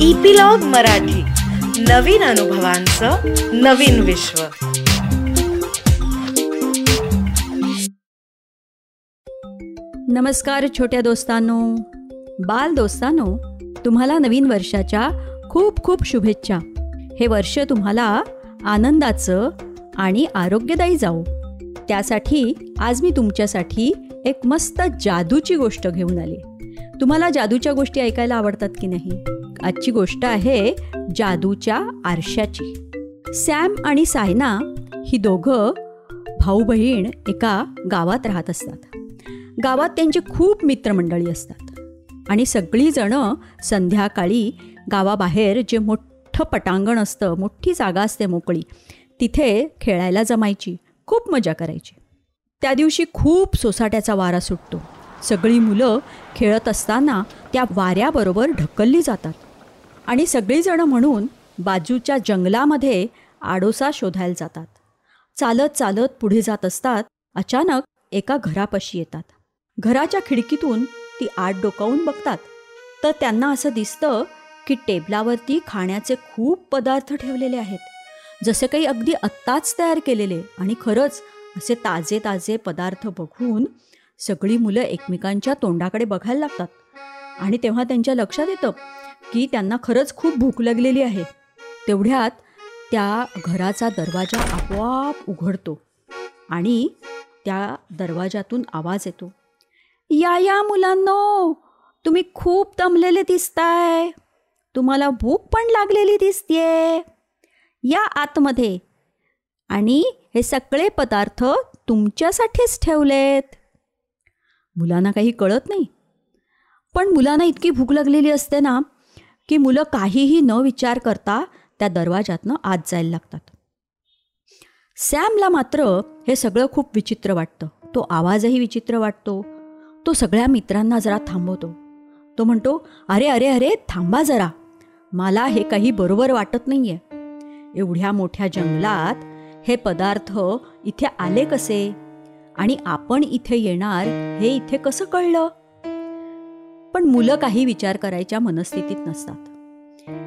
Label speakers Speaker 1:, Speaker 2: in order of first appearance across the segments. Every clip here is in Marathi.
Speaker 1: इपिलॉग मराठी. नवीन अनुभवांचं नवीन विश्व.
Speaker 2: नमस्कार छोट्या दोस्तांनो. बाल दोस्तांनो तुम्हाला नवीन वर्षाच्या खूप खूप शुभेच्छा. हे वर्ष तुम्हाला आनंदाचं आणि आरोग्यदायी जाऊ त्यासाठी आज मी तुमच्यासाठी एक मस्त जादूची गोष्ट घेऊन आली. तुम्हाला जादूच्या गोष्टी ऐकायला आवडतात की नाही? आजची गोष्ट आहे जादूच्या आरशाची. सॅम आणि सायना ही दोघं भाऊ बहीण एका गावात राहत असतात. गावात त्यांची खूप मित्रमंडळी असतात. आणि सगळीजणं संध्याकाळी गावाबाहेर जे मोठं पटांगण असतं मोठी जागा असते मोकळी तिथे खेळायला जमायची खूप मजा करायची. त्या दिवशी खूप सोसाट्याचा वारा सुटतो. सगळी मुलं खेळत असताना त्या वाऱ्याबरोबर ढकलली जातात. आणि सगळीजणं म्हणून बाजूच्या जंगलामध्ये आडोसा शोधायला जातात. चालत चालत पुढे जात असतात अचानक एका घरापाशी येतात. घराच्या खिडकीतून ती आत डोकावून बघतात. तर त्यांना असं दिसतं की टेबलावरती खाण्याचे खूप पदार्थ ठेवलेले आहेत. जसे काही अगदी आत्ताच तयार केलेले आणि खरंच असे ताजे ताजे पदार्थ बघून सगळी मुलं एकमेकांच्या तोंडाकडे बघायला लागतात. आणि तेव्हा त्यांच्या लक्षात येतं की त्यांना खरंच खूप भूक लागलेली आहे. तेवढ्यात त्या घराचा दरवाजा आपोआप उघडतो आणि त्या दरवाजातून आवाज येतो. या या मुलांनो तुम्ही खूप दमलेले दिसताय. तुम्हाला भूक पण लागलेली दिसतेय. या आतमध्ये. आणि हे सगळे पदार्थ तुमच्यासाठीच ठेवलेत. मुलांना काही कळत नाही. पण मुलांना इतकी भूक लागलेली असते ना की मुलं काहीही न विचार करता त्या दरवाजातनं आत जायला लागतात. सॅमला मात्र हे सगळं खूप विचित्र वाटतं. तो आवाजही विचित्र वाटतो. तो सगळ्या मित्रांना जरा थांबवतो. तो म्हणतो अरे अरे अरे थांबा जरा. मला हे काही बरोबर वाटत नाही आहे एवढ्या मोठ्या जंगलात हे पदार्थ इथे आले कसे? आणि आपण इथे येणार हे इथे कसं कळलं? पण मुलं काही विचार करायच्या मनस्थितीत नसतात.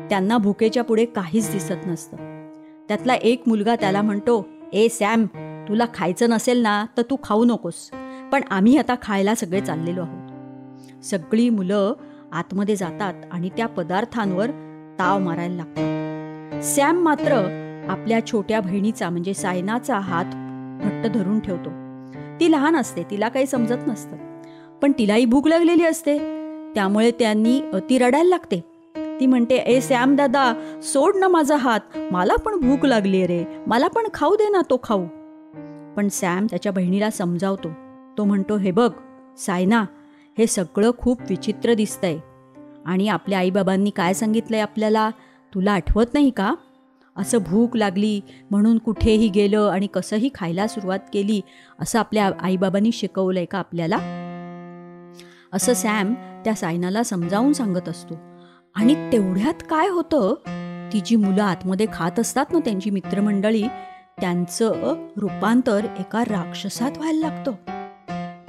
Speaker 2: त्यांना भुकेच्या पुढे काहीच दिसत नसतं. त्यातला एक मुलगा त्याला म्हणतो ए सॅम तुला खायचं नसेल ना तर तू खाऊ नकोस. पण आम्ही आता खायला सगळे चाललेलो आहोत. सगळी मुलं आतमध्ये जातात आणि त्या पदार्थांवर ताव मारायला लागतात. सॅम मात्र आपल्या छोट्या बहिणीचा म्हणजे सायनाचा हात घट्ट धरून ठेवतो. ती लहान असते तिला काही समजत नसतं. पण तिलाही भूक लागलेली असते. त्यामुळे त्यांनी ती रडायला लागते. ती म्हणते ए सॅम दादा सोड ना माझा हात. मला पण भूक लागली रे. मला पण खाऊ दे ना तो खाऊ. पण सॅम त्याच्या बहिणीला समजावतो. तो म्हणतो हे बघ सायना हे सगळं खूप विचित्र दिसतंय. आणि आपल्या आईबाबांनी काय सांगितलंय आपल्याला? तुला आठवत नाही का? असं भूक लागली म्हणून कुठेही गेलं आणि कसंही खायला सुरुवात केली असं आपल्या आईबाबांनी शिकवलंय का आपल्याला? असं सॅम त्या सायनाला समजावून सांगत असतो. आणि तेवढ्यात काय होतं? ती जी मुलं आतमध्ये खात असतात ना त्यांची मित्रमंडळी त्यांचं रूपांतर एका राक्षसात व्हायला लागतं.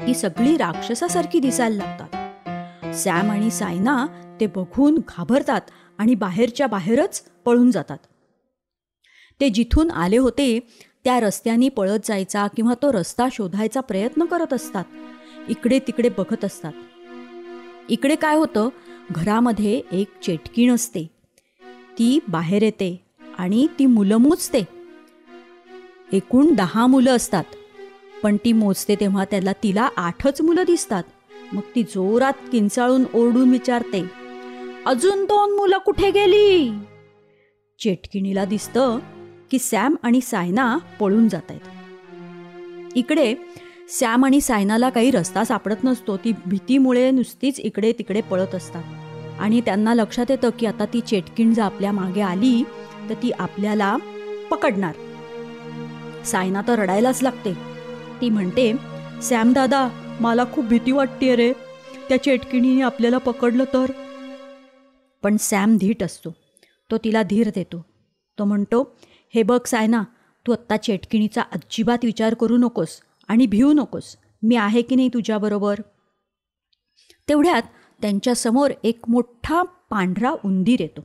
Speaker 2: ती सगळी राक्षसासारखी दिसायला लागतात. सॅम आणि सायना ते बघून घाबरतात आणि बाहेरच्या बाहेरच पळून जातात. ते जिथून आले होते त्या रस्त्याने पळत जायचा किंवा तो रस्ता शोधायचा प्रयत्न करत असतात. इकडे तिकडे बघत असतात. इकडे काय होतं? घरामध्ये एक चेटकीण असते ती बाहेर येते आणि ती मुलं मोजते. एकूण दहा मुलं असतात. पण ती मोजते तेव्हा त्याला तिला आठच मुलं दिसतात. मग ती जोरात किंचाळून ओरडून विचारते अजून दोन मुलं कुठे गेली? चेटकिणीला दिसतं की सॅम आणि सायना पळून जात आहेत इकडे सॅम आणि सायनाला काही रस्ता सापडत नसतो. ती भीतीमुळे नुसतीच इकडे तिकडे पळत असतात. आणि त्यांना लक्षात येतं की आता ती चेटकिण जर आपल्या मागे आली तर ती आपल्याला पकडणार. सायना तर रडायलाच लागते. ती म्हणते सॅम दादा मला खूप भीती वाटते रे. त्या चेटकिणीने आपल्याला पकडलं तर? पण सॅम धीट असतो. तो तिला धीर देतो. तो म्हणतो हे बघ सायना तू आत्ता चेटकिणीचा अजिबात विचार करू नकोस. आणि भिवू नकोस. मी आहे की नाही तुझ्याबरोबर? तेवढ्यात त्यांच्यासमोर एक मोठा पांढरा उंदीर येतो.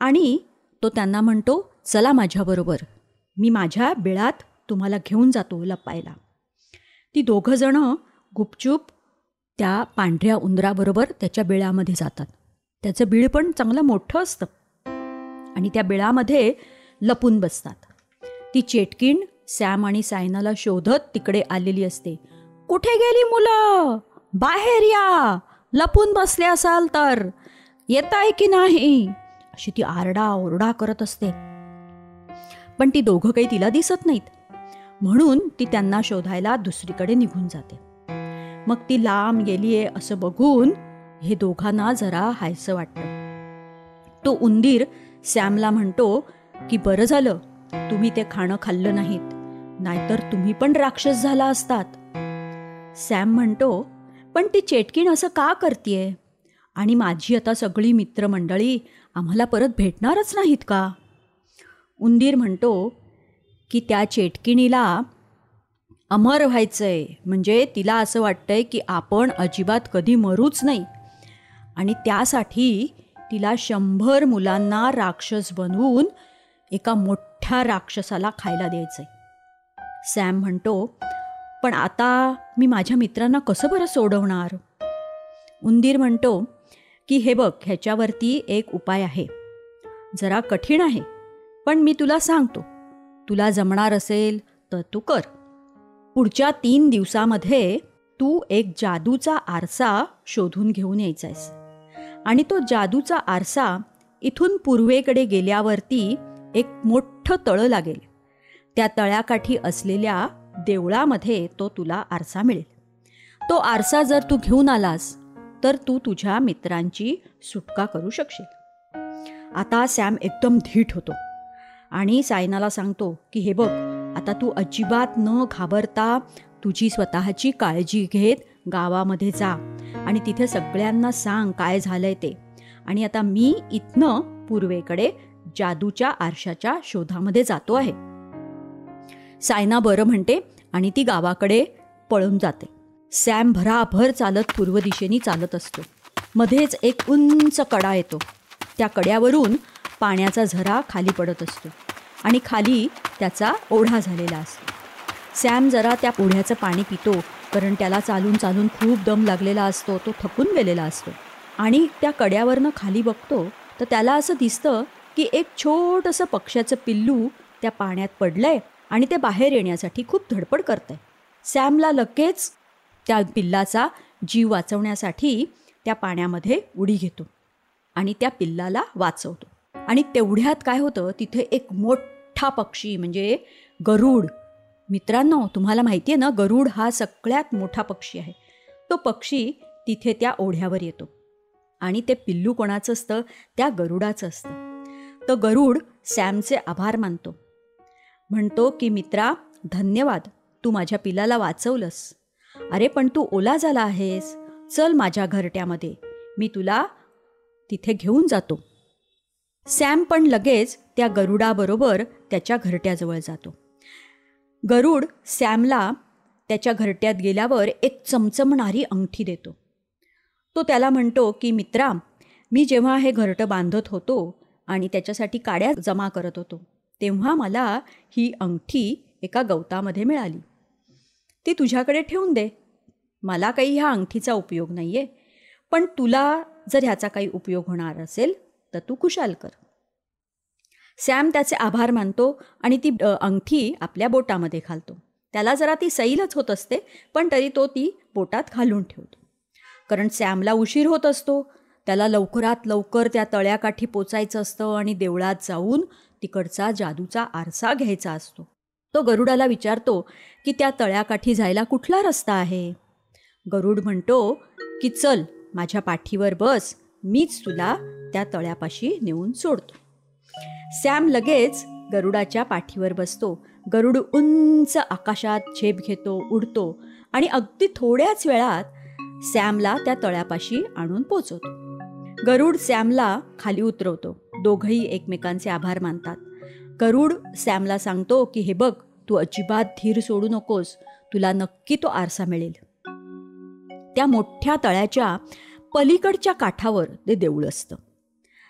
Speaker 2: आणि तो त्यांना म्हणतो चला माझ्याबरोबर. मी माझ्या बिळात तुम्हाला घेऊन जातो लपायला. ती दोघंजणं गुपचूप त्या पांढऱ्या उंदराबरोबर त्याच्या बिळामध्ये जातात. त्याचं बिळ पण चांगलं मोठं असतं. आणि त्या बिळामध्ये लपून बसतात. ती चेटकीण सॅम आणि सायनाला शोधत तिकडे आलेली असते. कुठे गेली मुलं? बाहेर या. लपून बसले असाल तर. येताय की नाही? अशी ती आरडा ओरडा करत असते. पण ती दोघं काही तिला दिसत नाहीत. म्हणून ती त्यांना शोधायला दुसरीकडे निघून जाते. मग ती लांब गेलीये असं बघून हे दोघांना जरा हायसं वाटतं. तो उंदीर सॅमला म्हणतो की बरं झालं. तुम्ही ते खाणं खाल्लं नाहीत. नाहीतर तुम्ही पण राक्षस झाला असतात. सॅम म्हणतो पण ती चेटकीण असं का करतीये? आणि माझी आता सगळी मित्रमंडळी आम्हाला परत भेटणारच नाहीत का? उंदीर म्हणतो की त्या चेटकिणीला अमर व्हायचंय. म्हणजे तिला असं वाटतंय की आपण अजिबात कधी मरूच नाही. आणि त्यासाठी तिला शंभर मुलांना राक्षस बनवून एका मोठ्या राक्षसाला खायला द्यायचं आहे सॅम म्हणतो पण आता मी माझ्या मित्रांना कसं बरं सोडवणार? उंदीर म्हणतो की हे बघ ह्याच्यावरती एक उपाय आहे. जरा कठीण आहे पण मी तुला सांगतो. तुला जमणार असेल तर तू कर. पुढच्या तीन दिवसामध्ये तू एक जादूचा आरसा शोधून घेऊन यायचा आहेस आणि तो जादूचा आरसा इथून पूर्वेकडे गेल्यावरती एक मोठं तळं लागेल. त्या तळ्याकाठी असलेल्या देवळामध्ये तो तुला आरसा मिळेल. तो आरसा जर तू घेऊन आलास तर तू तुझ्या मित्रांची सुटका करू शकशील. आता सॅम एकदम धीट होतो आणि सायनाला सांगतो की हे बघ आता तू अजिबात न घाबरता तुझी स्वतःची काळजी घेत गावामध्ये जा आणि तिथे सगळ्यांना सांग काय झालंय ते. आणि आता मी इथनं पूर्वेकडे जादूच्या आरशाच्या शोधामध्ये जातो आहे. सायना बरं म्हणते आणि ती गावाकडे पळून जाते. सॅम भराभर चालत पूर्व दिशेने चालत असतो. मध्येच एक उंच कडा येतो. त्या कड्यावरून पाण्याचा झरा खाली पडत असतो आणि खाली त्याचा ओढा झालेला असतो. सॅम जरा त्या ओढ्याचं पाणी पितो कारण त्याला चालून चालून खूप दम लागलेला असतो तो थकून गेलेला असतो. आणि त्या कड्यावरनं खाली बघतो तर त्याला असं दिसतं की एक छोटंसं पक्ष्याचं पिल्लू त्या पाण्यात पडलं आहे आणि ते बाहेर येण्यासाठी खूप धडपड करतंय. सॅमला लगेच त्या पिल्लाचा जीव वाचवण्यासाठी त्या पाण्यामध्ये उडी घेतो आणि त्या पिल्लाला वाचवतो. आणि तेवढ्यात काय होतं तिथे एक मोठा पक्षी म्हणजे गरुड. मित्रांनो तुम्हाला माहिती आहे ना गरुड हा सगळ्यात मोठा पक्षी आहे. तो पक्षी तिथे त्या ओढ्यावर येतो. आणि ते पिल्लू कोणाचं असतं? त्या गरुडाचं असतं. तर गरुड सॅमचे आभार मानतो. म्हणतो की मित्रा धन्यवाद. तू माझ्या पिलाला वाचवलंस. अरे पण तू ओला झाला आहेस. चल माझ्या घरट्यामध्ये. मी तुला तिथे घेऊन जातो. सॅम पण लगेच त्या गरुडाबरोबर त्याच्या घरट्याजवळ जातो. गरुड सॅमला त्याच्या घरट्यात गेल्यावर एक चमचमणारी अंगठी देतो. तो त्याला म्हणतो की मित्रा मी जेव्हा हे घरटं बांधत होतो आणि त्याच्यासाठी काड्या जमा करत होतो तेव्हा मला ही अंगठी एका गवतामध्ये मिळाली. ती तुझ्याकडे ठेवून दे. मला काही ह्या अंगठीचा उपयोग नाही आहे पण तुला जर ह्याचा काही उपयोग होणार असेल तर तू कुशाल कर. सॅम त्याचे आभार मानतो आणि ती अंगठी आपल्या बोटामध्ये घालतो. त्याला जरा ती सैलच होत असते पण तरी तो ती बोटात घालून ठेवतो. कारण सॅमला उशीर होत असतो. त्याला लवकरात लवकर त्या तळ्याकाठी पोचायचं असतं आणि देवळात जाऊन तिकडचा जादूचा आरसा घ्यायचा असतो. तो गरुडाला विचारतो की त्या तळ्याकाठी जायला कुठला रस्ता आहे? गरुड म्हणतो की चल माझ्या पाठीवर बस मीच तुला त्या तळ्यापाशी नेऊन सोडतो. सॅम लगेच गरुडाच्या पाठीवर बसतो. गरुड उंच आकाशात झेप घेतो उडतो आणि अगदी थोड्याच वेळात सॅमला त्या तळ्यापाशी आणून पोचवतो. गरुड सॅमला खाली उतरवतो. दोघंही एकमेकांचे आभार मानतात. गरुड सॅमला सांगतो की हे बघ तू अजिबात धीर सोडू नकोस. तुला नक्की तो आरसा मिळेल. त्या मोठ्या तळ्याच्या पलीकडच्या काठावर ते देऊळ असतं.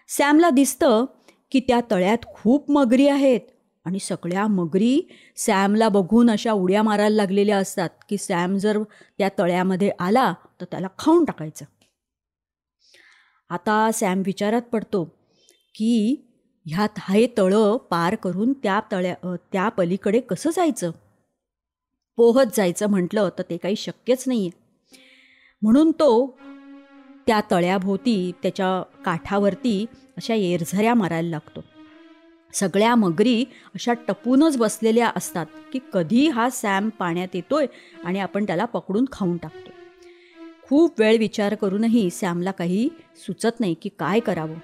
Speaker 2: सॅमला दिसतं की त्या तळ्यात खूप मगरी आहेत आणि सगळ्या मगरी सॅमला बघून अशा उड्या मारायला लागलेल्या असतात की सॅम जर त्या तळ्यामध्ये आला तर त्याला खाऊन टाकायचं. आता सॅम विचारात पडतो की ह्यात हे तळं पार करून त्या तळ्या त्या पलीकडे कसं जायचं? पोहत जायचं म्हटलं तर ते काही शक्यच नाही आहे म्हणून तो त्या तळ्याभोवती त्याच्या काठावरती अशा येरझऱ्या मारायला लागतो. सगळ्या मगरी अशा टपूनच बसलेल्या असतात की कधी हा सॅम पाण्यात येतोय आणि आपण त्याला पकडून खाऊन टाकतो. खूप वेळ विचार करूनही सॅमला काही सुचत नाही की काय करावं.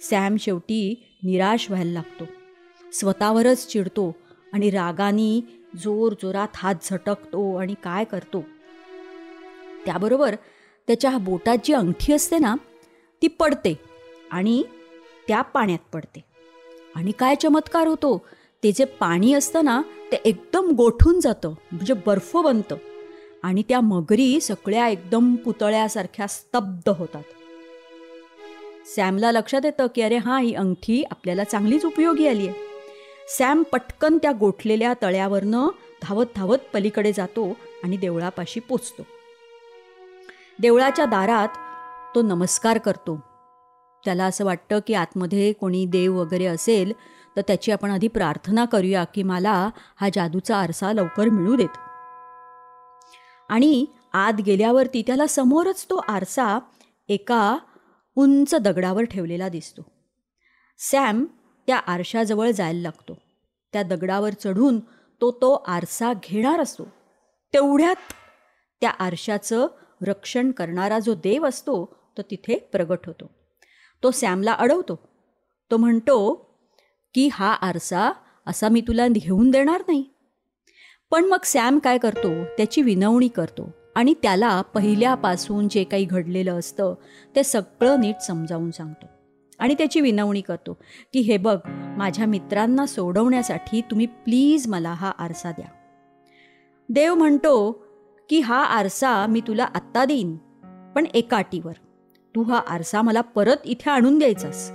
Speaker 2: सॅम शेवटी निराश व्हायला लागतो. स्वतःवरच चिडतो आणि रागानी जोर जोरात हात झटकतो आणि काय करतो? त्याबरोबर त्याच्या बोटात जी अंगठी असते ना ती पडते आणि त्या पाण्यात पडते. आणि काय चमत्कार होतो ते जे पाणी असतं ना ते एकदम गोठून जातं म्हणजे बर्फ बनतं आणि त्या मगरी सगळ्या एकदम पुतळ्यासारख्या स्तब्ध होतात. सॅमला लक्षात येतं की अरे हां ही अंगठी आपल्याला चांगलीच उपयोगी आली आहे. सॅम पटकन त्या गोठलेल्या तळ्यावरनं धावत धावत पलीकडे जातो आणि देवळापाशी पोचतो. देवळाच्या दारात तो नमस्कार करतो. त्याला असं वाटतं की आतमध्ये कोणी देव वगैरे असेल तर त्याची आपण आधी प्रार्थना करूया की मला हा जादूचा आरसा लवकर मिळू देत. आणि आत गेल्यावरती त्याला समोरच तो आरसा एका उंच दगडावर ठेवलेला दिसतो. सॅम त्या आरशाजवळ जायला लागतो. त्या दगडावर चढून तो तो आरसा घेणार असतो. तेवढ्यात त्या आरशाचं रक्षण करणारा जो देव असतो तो तिथे प्रगट होतो. तो सॅमला अडवतो. तो म्हणतो की हा आरसा असा मी तुला घेऊन देणार नाही. पण मग सॅम काय करतो? त्याची विनवणी करतो. आणि त्याला पहिल्यापासून जे काही घडलेलं असतं ते सगळं नीट समजावून सांगतो. आणि त्याची विनवणी करतो की हे बघ माझ्या मित्रांना सोडवण्यासाठी तुम्ही प्लीज मला हा आरसा द्या. देव म्हणतो की हा आरसा मी तुला आत्ता देईन पण एका अटीवर. तू हा आरसा मला परत इथे आणून द्यायचास.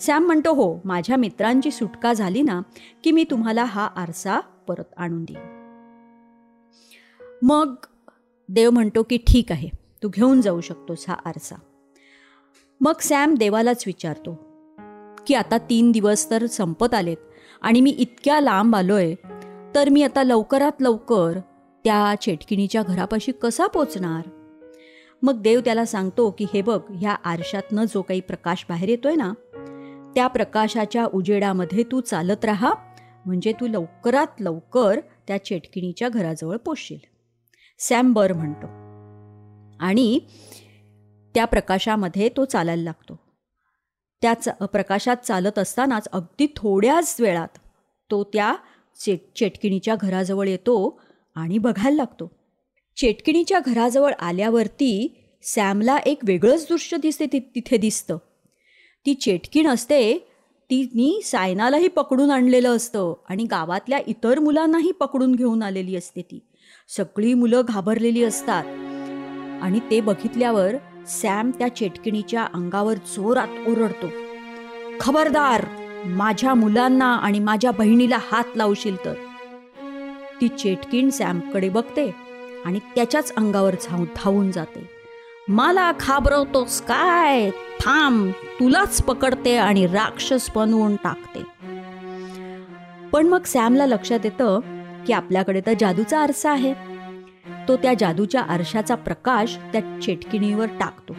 Speaker 2: सॅम म्हणतो हो माझ्या मित्रांची सुटका झाली ना की मी तुम्हाला हा आरसा परत आणून देईन. मग देव म्हणतो की ठीक आहे तू घेऊन जाऊ शकतोस हा आरसा. मग सॅम देवालाच विचारतो की आता तीन दिवस तर संपत आलेत आणि मी इतक्या लांब आलोय तर मी आता लवकरात लवकर त्या चेटकिणीच्या घरापाशी कसा पोचणार? मग देव त्याला सांगतो की हे बघ ह्या आरशातनं जो काही प्रकाश बाहेर येतोय ना त्या प्रकाशाच्या उजेडामध्ये तू चालत राहा म्हणजे तू लवकरात लवकर त्या चेटकिणीच्या घराजवळ पोचशील. सॅम बर म्हणतो. आणि त्या प्रकाशामध्ये तो चालायला लागतो. त्या प्रकाशात चालत असतानाच अगदी थोड्याच वेळात तो त्या चे चेटकिणीच्या घराजवळ येतो आणि बघायला लागतो. चेटकिणीच्या घराजवळ आल्यावरती सॅमला एक वेगळंच दृश्य दिसते ति तिथे दिसतं. ती चेटकीण असते तिनी सायनालाही पकडून आणलेलं असतं आणि गावातल्या इतर मुलांनाही पकडून घेऊन आलेली असते ती. सगळी मुलं घाबरलेली असतात. आणि ते बघितल्यावर सॅम त्या चेटकिणीच्या अंगावर जोरात ओरडतो. खबरदार माझ्या मुलांना आणि माझ्या बहिणीला हात लावशील तर. ती चेटकीण सॅमकडे बघते आणि त्याच्याच अंगावर धाव धावून जाते. मला घाबरवतोस काय? थांब तुलाच पकडते आणि राक्षस बनवून टाकते. पण मग सॅमला लक्षात येतं की आपल्याकडे तर जादूचा आरसा आहे. तो त्या जादूच्या आरशाचा प्रकाश त्या चेटकिणीवर टाकतो.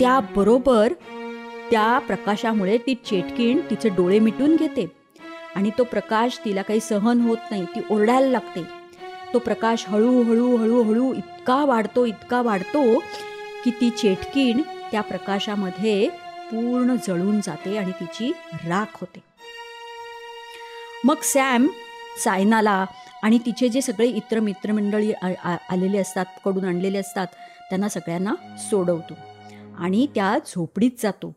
Speaker 2: त्याबरोबर त्या प्रकाशामुळे ती चेटकीण तिचे डोळे मिटून घेते आणि तो प्रकाश तिला काही सहन होत नाही ती ओरडायला लागते. तो प्रकाश हळूहळू हळूहळू इतका वाढतो इतका वाढतो की ती चेटकीण त्या प्रकाशामध्ये पूर्ण जळून जाते आणि तिची राख होते. मग सॅम सायनाला आणि तिचे जे सगळे इतर मित्रमंडळी आलेले असतात कडून आणलेले असतात त्यांना सगळ्यांना सोडवतो. आणि त्या झोपडीत जातो.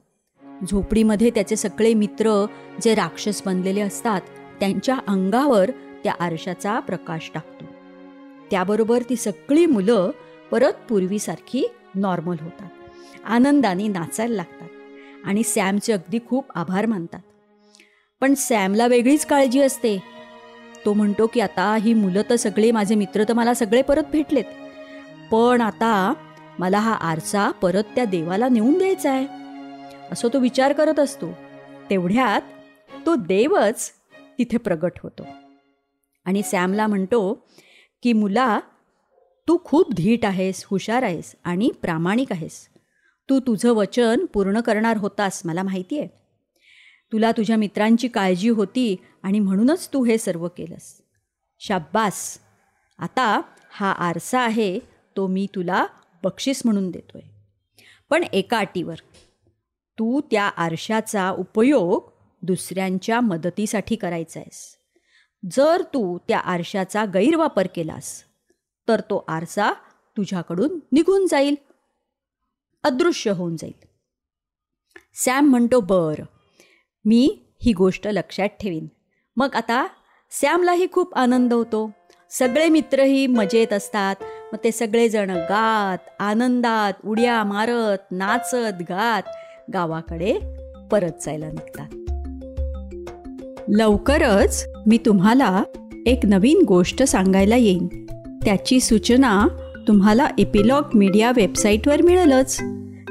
Speaker 2: झोपडीमध्ये त्याचे सगळे मित्र जे राक्षस बनलेले असतात त्यांच्या अंगावर त्या आरशाचा प्रकाश टाकतो. त्याबरोबर ती सगळी मुलं परत पूर्वीसारखी नॉर्मल होतात. आनंदाने नाचायला लागतात आणि सॅमचे अगदी खूप आभार मानतात. पण सॅमला वेगळीच काळजी असते. तो म्हणतो की आता ही मुलं तर सगळे माझे मित्र तर मला सगळे परत भेटलेत. पण आता मला हा आरसा परत त्या देवाला नेऊन द्यायचा आहे. असं तो विचार करत असतो. तेवढ्यात तो देवच तिथे प्रगट होतो. आणि सॅमला म्हणतो की मुला तू खूप धीट आहेस हुशार आहेस आणि प्रामाणिक आहेस. तू तुझं वचन पूर्ण करणार होतास मला माहिती आहे तुला तुझ्या मित्रांची काळजी होती आणि म्हणूनच तू हे सर्व केलंस. शाब्बास आता हा आरसा आहे तो मी तुला बक्षीस म्हणून देतोय. पण एका अटीवर तू त्या आरशाचा उपयोग दुसऱ्यांच्या मदतीसाठी करायचा आहेस. जर तू त्या आरशाचा गैरवापर केलास तर तो आरसा तुझ्याकडून निघून जाईल. अदृश्य होऊन जाईल. सॅम म्हणतो बरं मी ही गोष्ट लक्षात ठेवीन. मग आता सॅमलाही खूप आनंद होतो. सगळे मित्रही मजेत असतात. मग ते सगळेजण गात आनंदात उड्या मारत नाचत गात गावाकडे परत जायला निघतात. लवकरच मी तुम्हाला एक नवीन गोष्ट सांगायला येईन. त्याची सूचना तुम्हाला एपिलॉग मीडिया वेबसाईटवर मिळेलच.